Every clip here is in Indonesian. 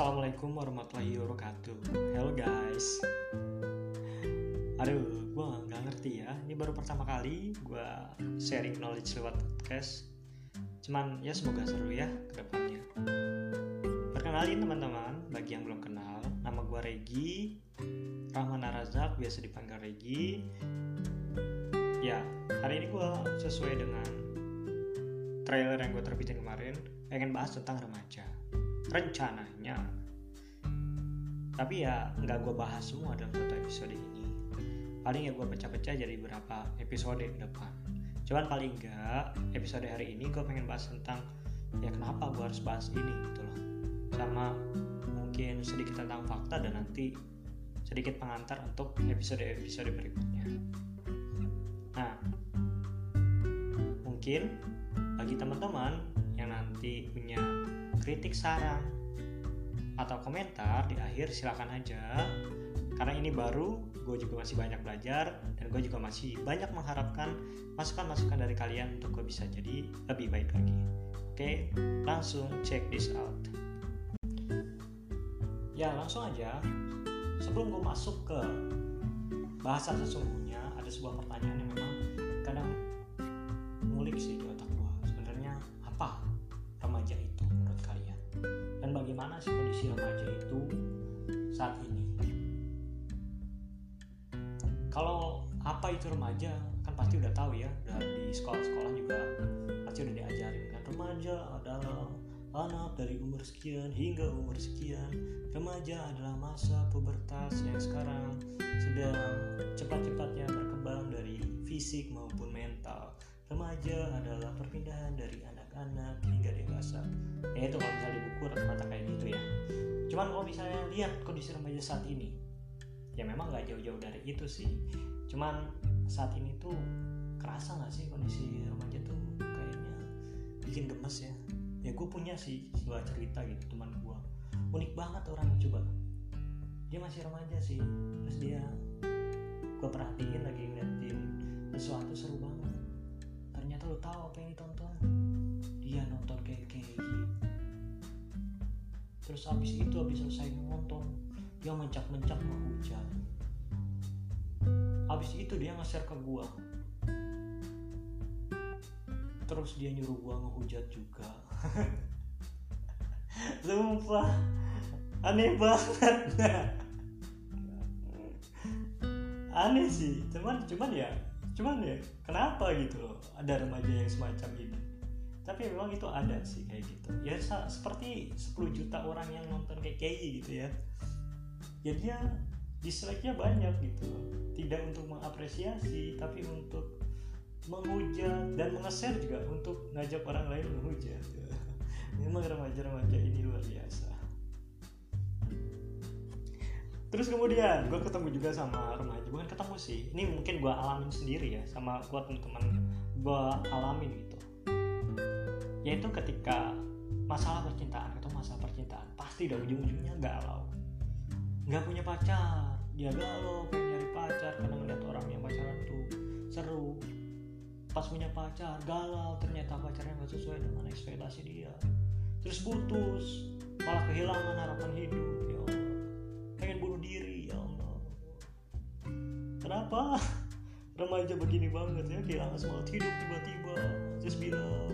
Assalamualaikum warahmatullahi wabarakatuh. Halo guys. Aduh, gue nggak ngerti ya. Ini baru pertama kali gue sharing knowledge lewat podcast. Cuman ya semoga seru ya ke depannya. Perkenalin teman-teman Bagi yang belum kenal Nama gue Regi. Rahman Arazak, biasa dipanggil Regi. Ya, hari ini gue sesuai dengan trailer yang gue terbitin kemarin. Pengen bahas tentang remaja rencananya. Tapi ya nggak gue bahas semua dalam satu episode ini. Paling ya gue pecah-pecah jadi beberapa episode ke depan. Cuman paling enggak episode hari ini gue pengen bahas tentang ya kenapa gue harus bahas ini gitu loh. Sama mungkin sedikit tentang fakta dan nanti sedikit pengantar untuk episode-episode berikutnya. Nah mungkin bagi teman-teman yang nanti punya kritik saran atau komentar di akhir silakan aja. Karena ini baru gue juga masih banyak belajar dan gue juga masih banyak mengharapkan masukan-masukan dari kalian untuk gue bisa jadi lebih baik lagi. Oke langsung check this out. Ya langsung aja. Sebelum gue masuk ke bahasan sesungguhnya ada sebuah pertanyaan yang memang kadang ngulik sih kondisi remaja itu saat ini. Kalau apa itu remaja kan pasti udah tahu ya. Udah di sekolah-sekolah juga pasti udah diajarin kan remaja adalah anak dari umur sekian hingga umur sekian. Remaja adalah masa pubertas yang sekarang sedang cepat-cepatnya berkembang dari fisik maupun mental. Remaja adalah perpindahan dari anak-anak hingga dewasa. Ya itu kalau misalnya di buku rata-rata kayak gitu ya. Cuman kalau misalnya lihat kondisi remaja saat ini ya memang nggak jauh-jauh dari itu sih. Cuman saat ini tuh kerasa nggak sih kondisi remaja tuh kayaknya bikin gemes ya? Ya gue punya sih sebuah cerita gitu teman gue unik banget orang coba. Dia masih remaja sih terus dia gue perhatiin lagi ngeliatin sesuatu seru banget. Ternyata lo tahu apa yang ditonton dia nonton kayak kayak terus abis itu abis selesai nonton dia mencak-mencak menghujat abis itu dia nge-share ke gua. Terus dia nyuruh gua ngehujat juga. Sumpah. Aneh banget. Aneh sih. Cuman cuman ya cuman ya kenapa gitu loh ada remaja yang semacam ini tapi memang itu ada sih kayak gitu. Ya seperti 10 juta orang yang nonton kayak kayak gitu ya. Ya dislike-nya banyak gitu. Tidak untuk mengapresiasi tapi untuk menghujat dan mengeser juga untuk ngajak orang lain menghujat. Memang remaja-remaja ini luar biasa. Terus kemudian gue ketemu juga sama remaja. Bukan ketemu sih ini mungkin gue alamin sendiri ya sama gue teman-teman gue alamin gitu yaitu ketika masalah percintaan atau masalah percintaan pasti udah ujung-ujungnya galau. Nggak punya pacar dia galau pengen nyari pacar karena ngeliat orang yang pacaran tuh seru. Pas punya pacar galau ternyata pacarnya nggak sesuai dengan ekspektasi dia. Terus putus malah kehilangan harapan hidup ya Allah. Pengen bunuh diri ya Allah. Kenapa? Remaja begini banget ya kehilangan semangat hidup tiba-tiba. Terus bilang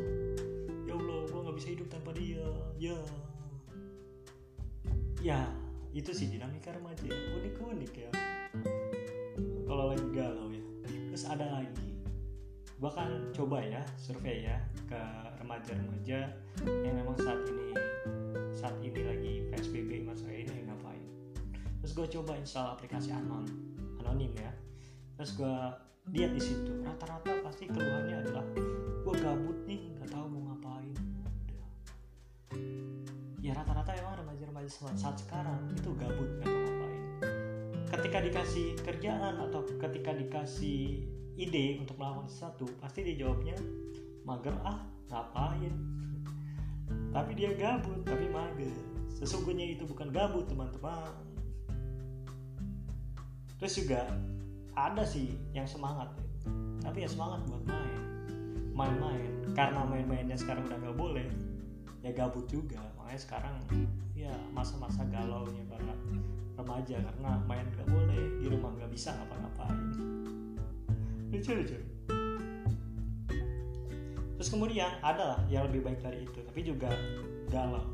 bisa hidup tanpa dia. Ya. Ya itu sih dinamika remaja. Ya unik-unik ya. Kalau lagi galau ya. Terus ada lagi. Bahkan coba ya survei ya ke remaja-remaja yang memang saat ini saat ini lagi PSBB masa ini ngapain. Terus gue coba install aplikasi anon anonim ya. Terus gue lihat di situ rata-rata pasti keluhannya adalah gue gabut nih nggak tahu mau ya rata-rata emang remaja-remaja saat sekarang itu gabut nggak tahu ngapain. Ketika dikasih kerjaan atau ketika dikasih ide untuk melakukan sesuatu pasti dia jawabnya mager ah ngapain? Tapi dia gabut tapi mager. Sesungguhnya itu bukan gabut teman-teman. Terus juga ada sih yang semangat. Tapi ya semangat buat main. Main-main. Karena main-mainnya sekarang udah nggak boleh ya gabut juga makanya sekarang ya masa-masa galau nya para remaja karena main gak boleh di rumah nggak bisa ngapa-ngapain. Lucu lucu. Terus kemudian ada lah yang lebih baik dari itu tapi juga galau.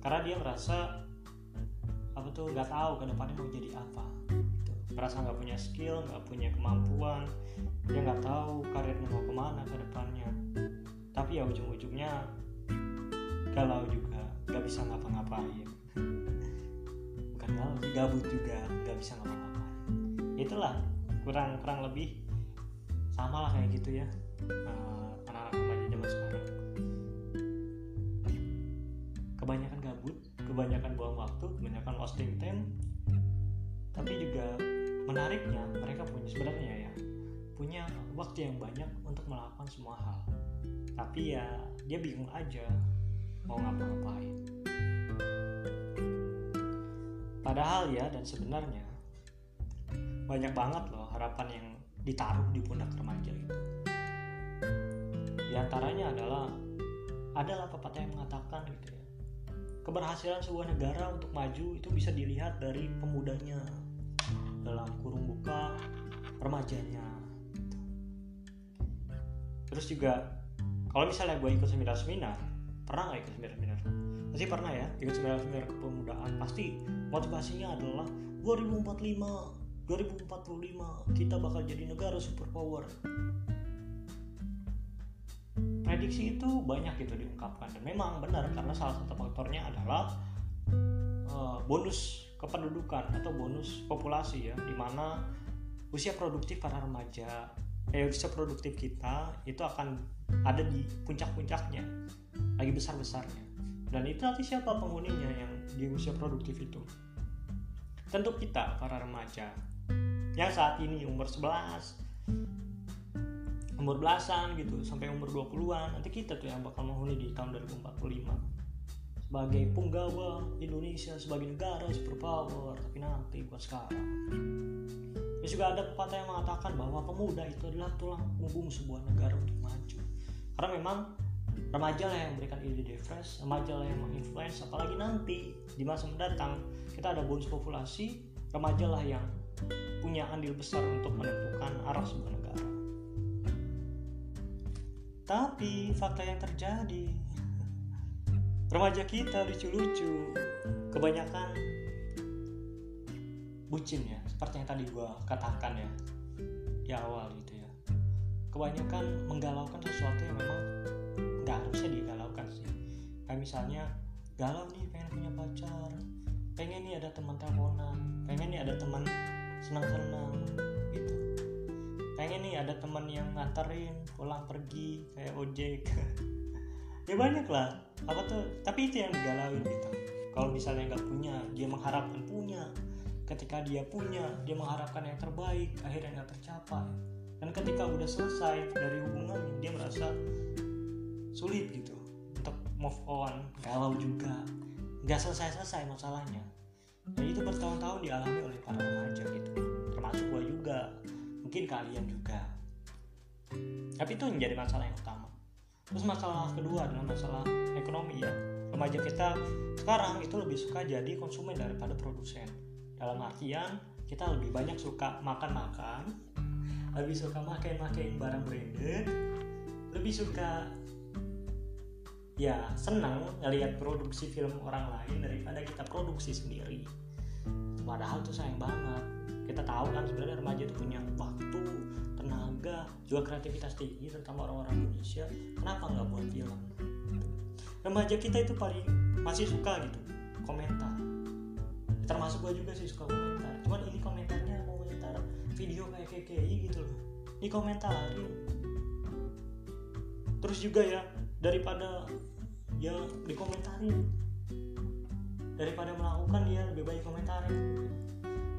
Karena dia merasa apa tuh nggak tahu ke depannya mau jadi apa gitu. merasa nggak punya skill nggak punya kemampuan dia nggak tahu karirnya mau ke mana ke depannya. Tapi ya ujung-ujungnya galau juga nggak bisa ngapa-ngapain. Bukan galau gabut juga. Nggak bisa ngapa-ngapain. Itulah kurang kurang lebih sama lah kayak gitu ya uh, anak-anak remaja zaman sekarang. Kebanyakan gabut kebanyakan buang waktu kebanyakan wasting time tapi juga menariknya mereka punya sebenarnya ya punya waktu yang banyak untuk melakukan semua hal. Tapi ya dia bingung aja mau ngapa-ngapain. Padahal ya dan sebenarnya banyak banget loh harapan yang ditaruh di pundak remaja itu. Di antaranya adalah adalah pepatah yang mengatakan gitu ya keberhasilan sebuah negara untuk maju itu bisa dilihat dari pemudanya dalam kurung buka remajanya terus juga kalau misalnya gue ikut seminar-seminar pernah nggak ikut seminar-seminar pasti pernah ya ikut seminar-seminar kepemudaan. Pasti motivasinya adalah 2045 2045 kita bakal jadi negara superpower. Prediksi itu banyak gitu diungkapkan. Dan memang benar karena salah satu faktornya adalah uh, bonus kependudukan atau bonus populasi ya di mana usia produktif para remaja eh usia produktif kita itu akan ada di puncak-puncaknya lagi besar-besarnya. Dan itu nanti siapa penghuninya yang di usia produktif itu? Tentu kita para remaja yang saat ini umur 11 umur belasan gitu sampai umur 20-an nanti kita tuh yang bakal menghuni di tahun 2045 sebagai punggawa Indonesia sebagai negara superpower tapi nanti buat sekarang. Terus juga ada pepatah yang mengatakan bahwa pemuda itu adalah tulang punggung sebuah negara untuk maju. Karena memang remaja lah yang memberikan ide-ide fresh remaja lah yang menginfluence apalagi nanti di masa mendatang kita ada bonus populasi remaja lah yang punya andil besar untuk menentukan arah sebuah negara. Tapi fakta yang terjadi remaja kita lucu-lucu kebanyakan bucin ya seperti yang tadi gue katakan ya di awal gitu ya. Kebanyakan menggalaukan sesuatu yang memang nggak harusnya digalaukan sih. Kayak misalnya galau nih pengen punya pacar. Pengen nih ada teman teleponan. Pengen nih ada teman senang-senang. Gitu. Pengen nih ada teman yang nganterin pulang pergi kayak ojek. Ya banyak lah. Apa tuh? Tapi itu yang digalauin gitu. Kalau misalnya nggak punya dia mengharapkan punya. Ketika dia punya dia mengharapkan yang terbaik akhirnya nggak tercapai. Dan ketika udah selesai dari hubungan dia merasa sulit gitu untuk move on galau juga. Nggak selesai-selesai masalahnya. Dan itu bertahun-tahun dialami oleh para remaja gitu. Termasuk gue juga. Mungkin kalian juga. Tapi itu menjadi masalah yang utama. Terus masalah kedua adalah masalah ekonomi ya. Remaja kita sekarang itu lebih suka jadi konsumen daripada produsen. Dalam artian kita lebih banyak suka makan-makan lebih suka makan-makan barang branded lebih suka ya senang ngelihat produksi film orang lain daripada kita produksi sendiri. Padahal tuh sayang banget. Kita tahu kan sebenarnya remaja itu punya waktu tenaga juga kreativitas tinggi terutama orang-orang Indonesia. Kenapa nggak buat film? Remaja kita itu paling masih suka gitu komentar. Termasuk gue juga sih suka komentar. Cuman ini komentarnya komentar video kayak KKI gitu loh. Di komentarin terus juga ya daripada ya dikomentarin. Daripada melakukan dia lebih baik komentarin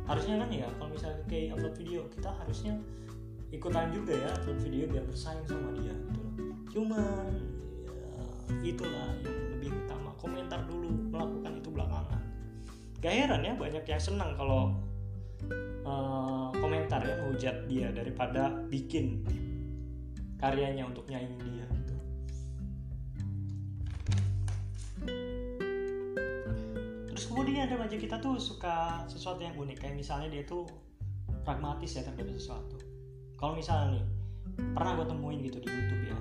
harusnya kan ya kalau misalnya kayak upload video kita harusnya ikutan juga ya upload video biar bersaing sama dia gitu cuman ya, itulah yang lebih utama. Komentar dulu melakukan itu belakangan. Gak heran ya banyak yang senang kalau uh, komentar ya menghujat dia daripada bikin karyanya untuk nyanyi dia terus kemudian remaja kita tuh suka sesuatu yang unik. Kayak misalnya dia tuh pragmatis ya terhadap sesuatu. Kalau misalnya nih pernah gue temuin gitu di YouTube ya.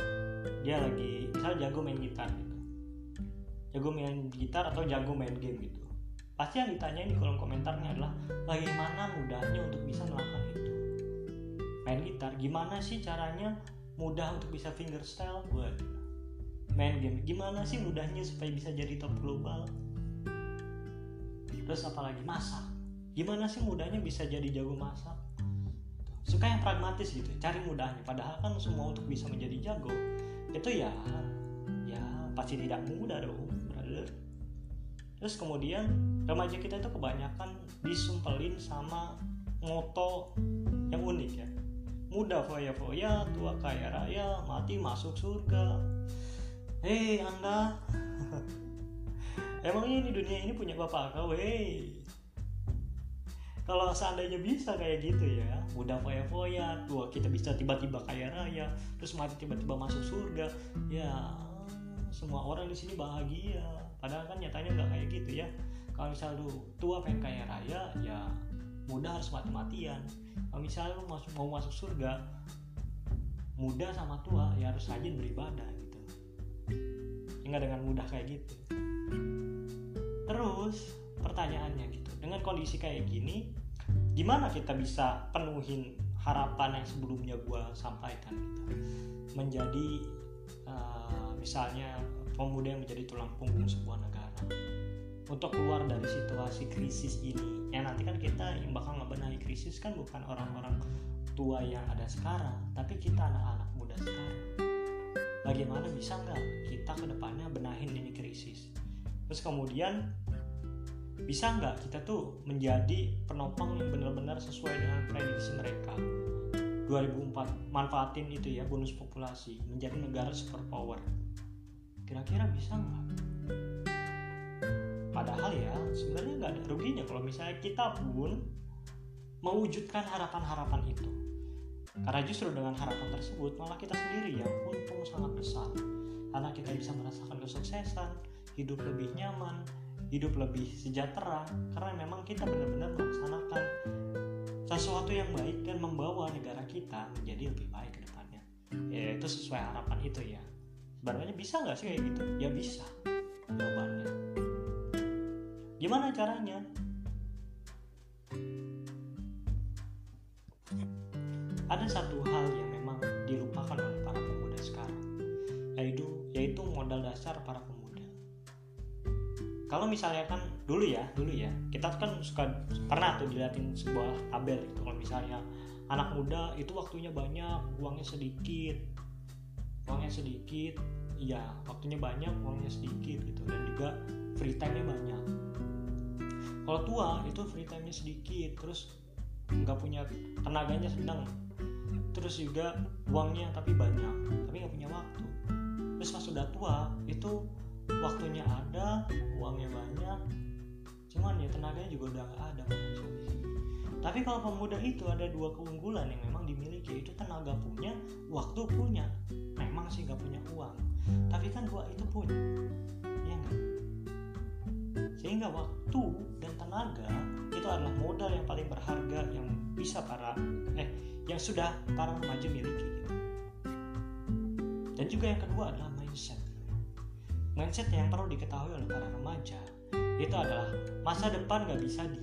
Dia lagi misalnya jago main gitar gitu. Jago main gitar atau jago main game gitu. Pasti yang ditanyain di kolom komentarnya adalah bagaimana mudahnya untuk bisa melakukan itu? Main gitar gimana sih caranya mudah untuk bisa fingerstyle buat main game gimana sih mudahnya supaya bisa jadi top global terus apalagi? Masak. Gimana sih mudahnya bisa jadi jago masak? Suka yang pragmatis gitu cari mudahnya. Padahal kan semua untuk bisa menjadi jago itu ya ya pasti tidak mudah dong brother. Terus kemudian remaja kita itu kebanyakan disumpelin sama moto yang unik ya. Muda foya-foya tua kaya raya mati masuk surga. Hei anda emangnya ini dunia ini punya bapak kau hei kalau seandainya bisa kayak gitu ya muda foya-foya tua kita bisa tiba-tiba kaya raya terus mati tiba-tiba masuk surga ya semua orang di sini bahagia. Padahal kan nyatanya nggak kayak gitu ya. Kalau misal lu tua pengen kaya raya ya muda harus mati-matian. Kalau misal lu masuk, mau masuk surga muda sama tua ya harus rajin beribadah gitu. Hingga dengan mudah kayak gitu terus pertanyaannya gitu. Dengan kondisi kayak gini gimana kita bisa penuhin harapan yang sebelumnya gue sampaikan gitu? Menjadi uh, misalnya pemuda yang menjadi tulang punggung sebuah negara. Untuk keluar dari situasi krisis ini yang nanti kan kita yang bakal ngebenahi krisis kan bukan orang-orang tua yang ada sekarang tapi kita anak-anak muda sekarang. Bagaimana bisa nggak kita ke depannya benahin ini krisis terus kemudian bisa nggak kita tuh menjadi penopang yang benar-benar sesuai dengan prediksi mereka? 2004 manfaatin itu ya bonus populasi menjadi negara superpower. Kira-kira bisa nggak? Padahal ya sebenarnya nggak ada ruginya kalau misalnya kita pun mewujudkan harapan-harapan itu. Karena justru dengan harapan tersebut malah kita sendiri yang untung sangat besar. Karena kita bisa merasakan kesuksesan hidup lebih nyaman hidup lebih sejahtera karena memang kita benar-benar melaksanakan sesuatu yang baik dan membawa negara kita menjadi lebih baik ke depannya. Ya itu sesuai harapan itu ya. Sebenarnya bisa nggak sih kayak gitu? Ya bisa jawabannya. Gimana caranya? Ada satu hal yang kalau misalnya kan dulu ya dulu ya kita kan suka pernah tuh diliatin sebuah tabel gitu. Kalau misalnya anak muda itu waktunya banyak uangnya sedikit uangnya sedikit iya waktunya banyak uangnya sedikit gitu. Dan juga free time-nya banyak. Kalau tua itu free time-nya sedikit terus nggak punya tenaganya sedang terus juga uangnya tapi banyak tapi nggak punya waktu. Terus pas sudah tua itu waktunya ada uangnya banyak cuman ya tenaganya juga udah nggak ada tapi kalau pemuda itu ada dua keunggulan yang memang dimiliki itu tenaga punya waktu punya. Memang sih nggak punya uang tapi kan dua itu punya ya enggak sehingga waktu dan tenaga itu adalah modal yang paling berharga yang bisa para eh yang sudah para remaja miliki gitu. dan juga yang kedua adalah mindset mindset yang perlu diketahui oleh para remaja itu adalah masa depan nggak bisa di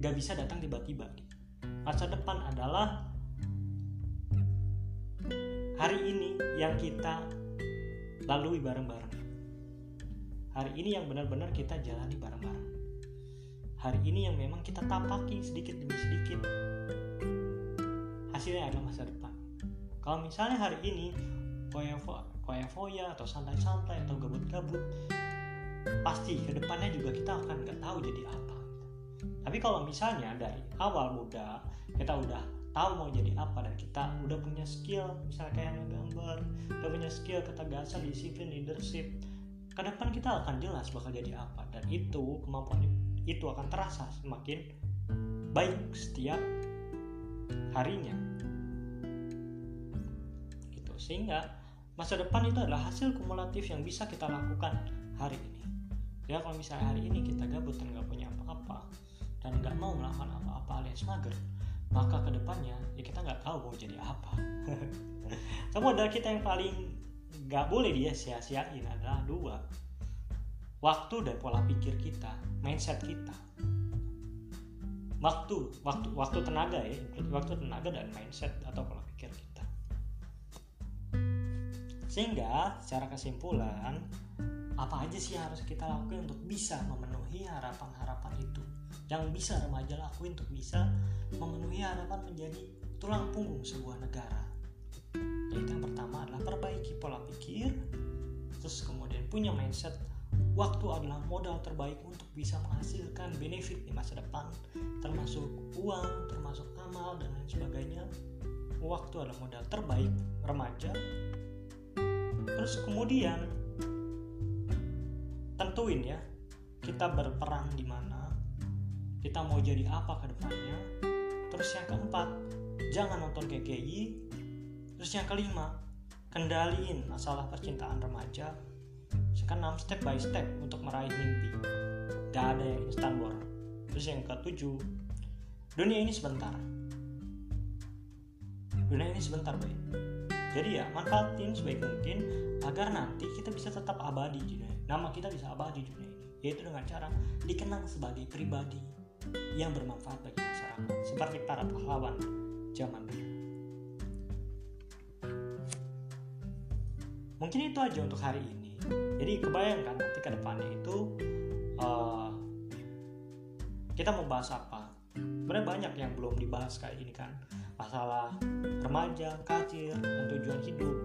nggak bisa datang tiba-tiba masa depan adalah hari ini yang kita lalui bareng-bareng. Hari ini yang benar-benar kita jalani bareng-bareng. Hari ini yang memang kita tapaki sedikit demi sedikit. Hasilnya adalah masa depan. Kalau misalnya hari ini foya-foya atau santai-santai atau gabut-gabut, pasti ke depannya juga kita akan nggak tahu jadi apa. Tapi kalau misalnya dari awal muda kita udah tahu mau jadi apa dan kita udah punya skill misalnya kayak ngegambar udah punya skill ketegasan disiplin leadership ke depan kita akan jelas bakal jadi apa. Dan itu kemampuan itu akan terasa semakin baik setiap harinya. Gitu. Sehingga masa depan itu adalah hasil kumulatif yang bisa kita lakukan hari ini. Ya kalau misalnya hari ini kita gabut dan nggak punya apa-apa dan nggak mau melakukan apa-apa alias mager maka ke depannya ya kita nggak tahu mau jadi apa. Kamu adalah kita yang paling nggak boleh dia sia-siain adalah dua. Waktu dan pola pikir kita mindset kita. Waktu waktu waktu tenaga ya waktu tenaga dan mindset atau pola pikir kita sehingga secara kesimpulan apa aja sih yang harus kita lakukan untuk bisa memenuhi harapan-harapan itu? Yang bisa remaja lakuin untuk bisa memenuhi harapan menjadi tulang punggung sebuah negara. Yaitu yang pertama adalah perbaiki pola pikir terus kemudian punya mindset waktu adalah modal terbaik untuk bisa menghasilkan benefit di masa depan termasuk uang termasuk amal dan lain sebagainya. Waktu adalah modal terbaik remaja terus kemudian tentuin ya kita berperang di mana kita mau jadi apa ke depannya. Terus yang keempat jangan nonton KKI terus yang kelima kendaliin masalah percintaan remaja. Sekarang step by step untuk meraih mimpi. Gak ada yang instan bor. Terus yang ketujuh dunia ini sebentar. Dunia ini sebentar boy jadi ya manfaatin sebaik mungkin agar nanti kita bisa tetap abadi di dunia nama kita bisa abadi di dunia ini yaitu dengan cara dikenang sebagai pribadi yang bermanfaat bagi masyarakat. Seperti para pahlawan zaman dulu. Mungkin itu aja untuk hari ini. Jadi kebayangkan nanti ke depannya itu uh, kita mau bahas apa? Sebenarnya banyak yang belum dibahas kayak ini kan masalah remaja kacir dan tujuan hidup.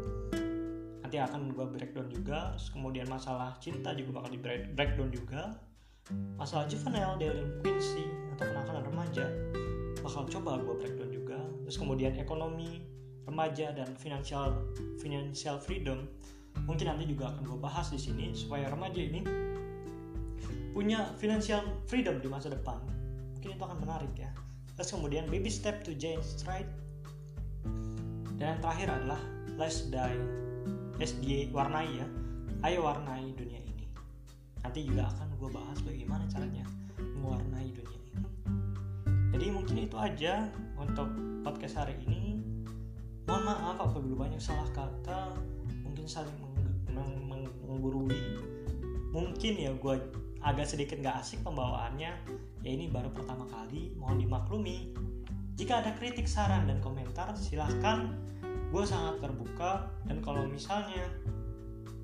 Nanti akan gue breakdown juga terus kemudian masalah cinta juga bakal di breakdown juga. Masalah juvenile delinquency atau kenakalan remaja bakal coba gue breakdown juga. Terus kemudian ekonomi remaja dan financial financial freedom mungkin nanti juga akan gue bahas di sini supaya remaja ini punya financial freedom di masa depan. Mungkin itu akan menarik ya terus kemudian baby step to giant stride dan yang terakhir adalah let's die SDA warnai ya. Ayo warnai dunia ini. Nanti juga akan gue bahas bagaimana caranya mewarnai dunia ini. Jadi mungkin itu aja untuk podcast hari ini. Mohon maaf apabila banyak salah kata. Mungkin saling menggurui mungkin ya gue agak sedikit gak asik pembawaannya ya ini baru pertama kali mohon dimaklumi. Jika ada kritik saran dan komentar silahkan. Gue sangat terbuka dan kalau misalnya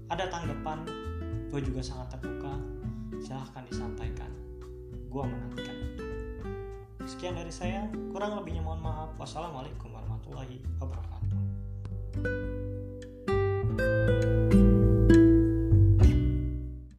ada tanggapan gue juga sangat terbuka. Silahkan disampaikan. Gue menantikan. Sekian dari saya. Kurang lebihnya mohon maaf. Wassalamualaikum warahmatullahi wabarakatuh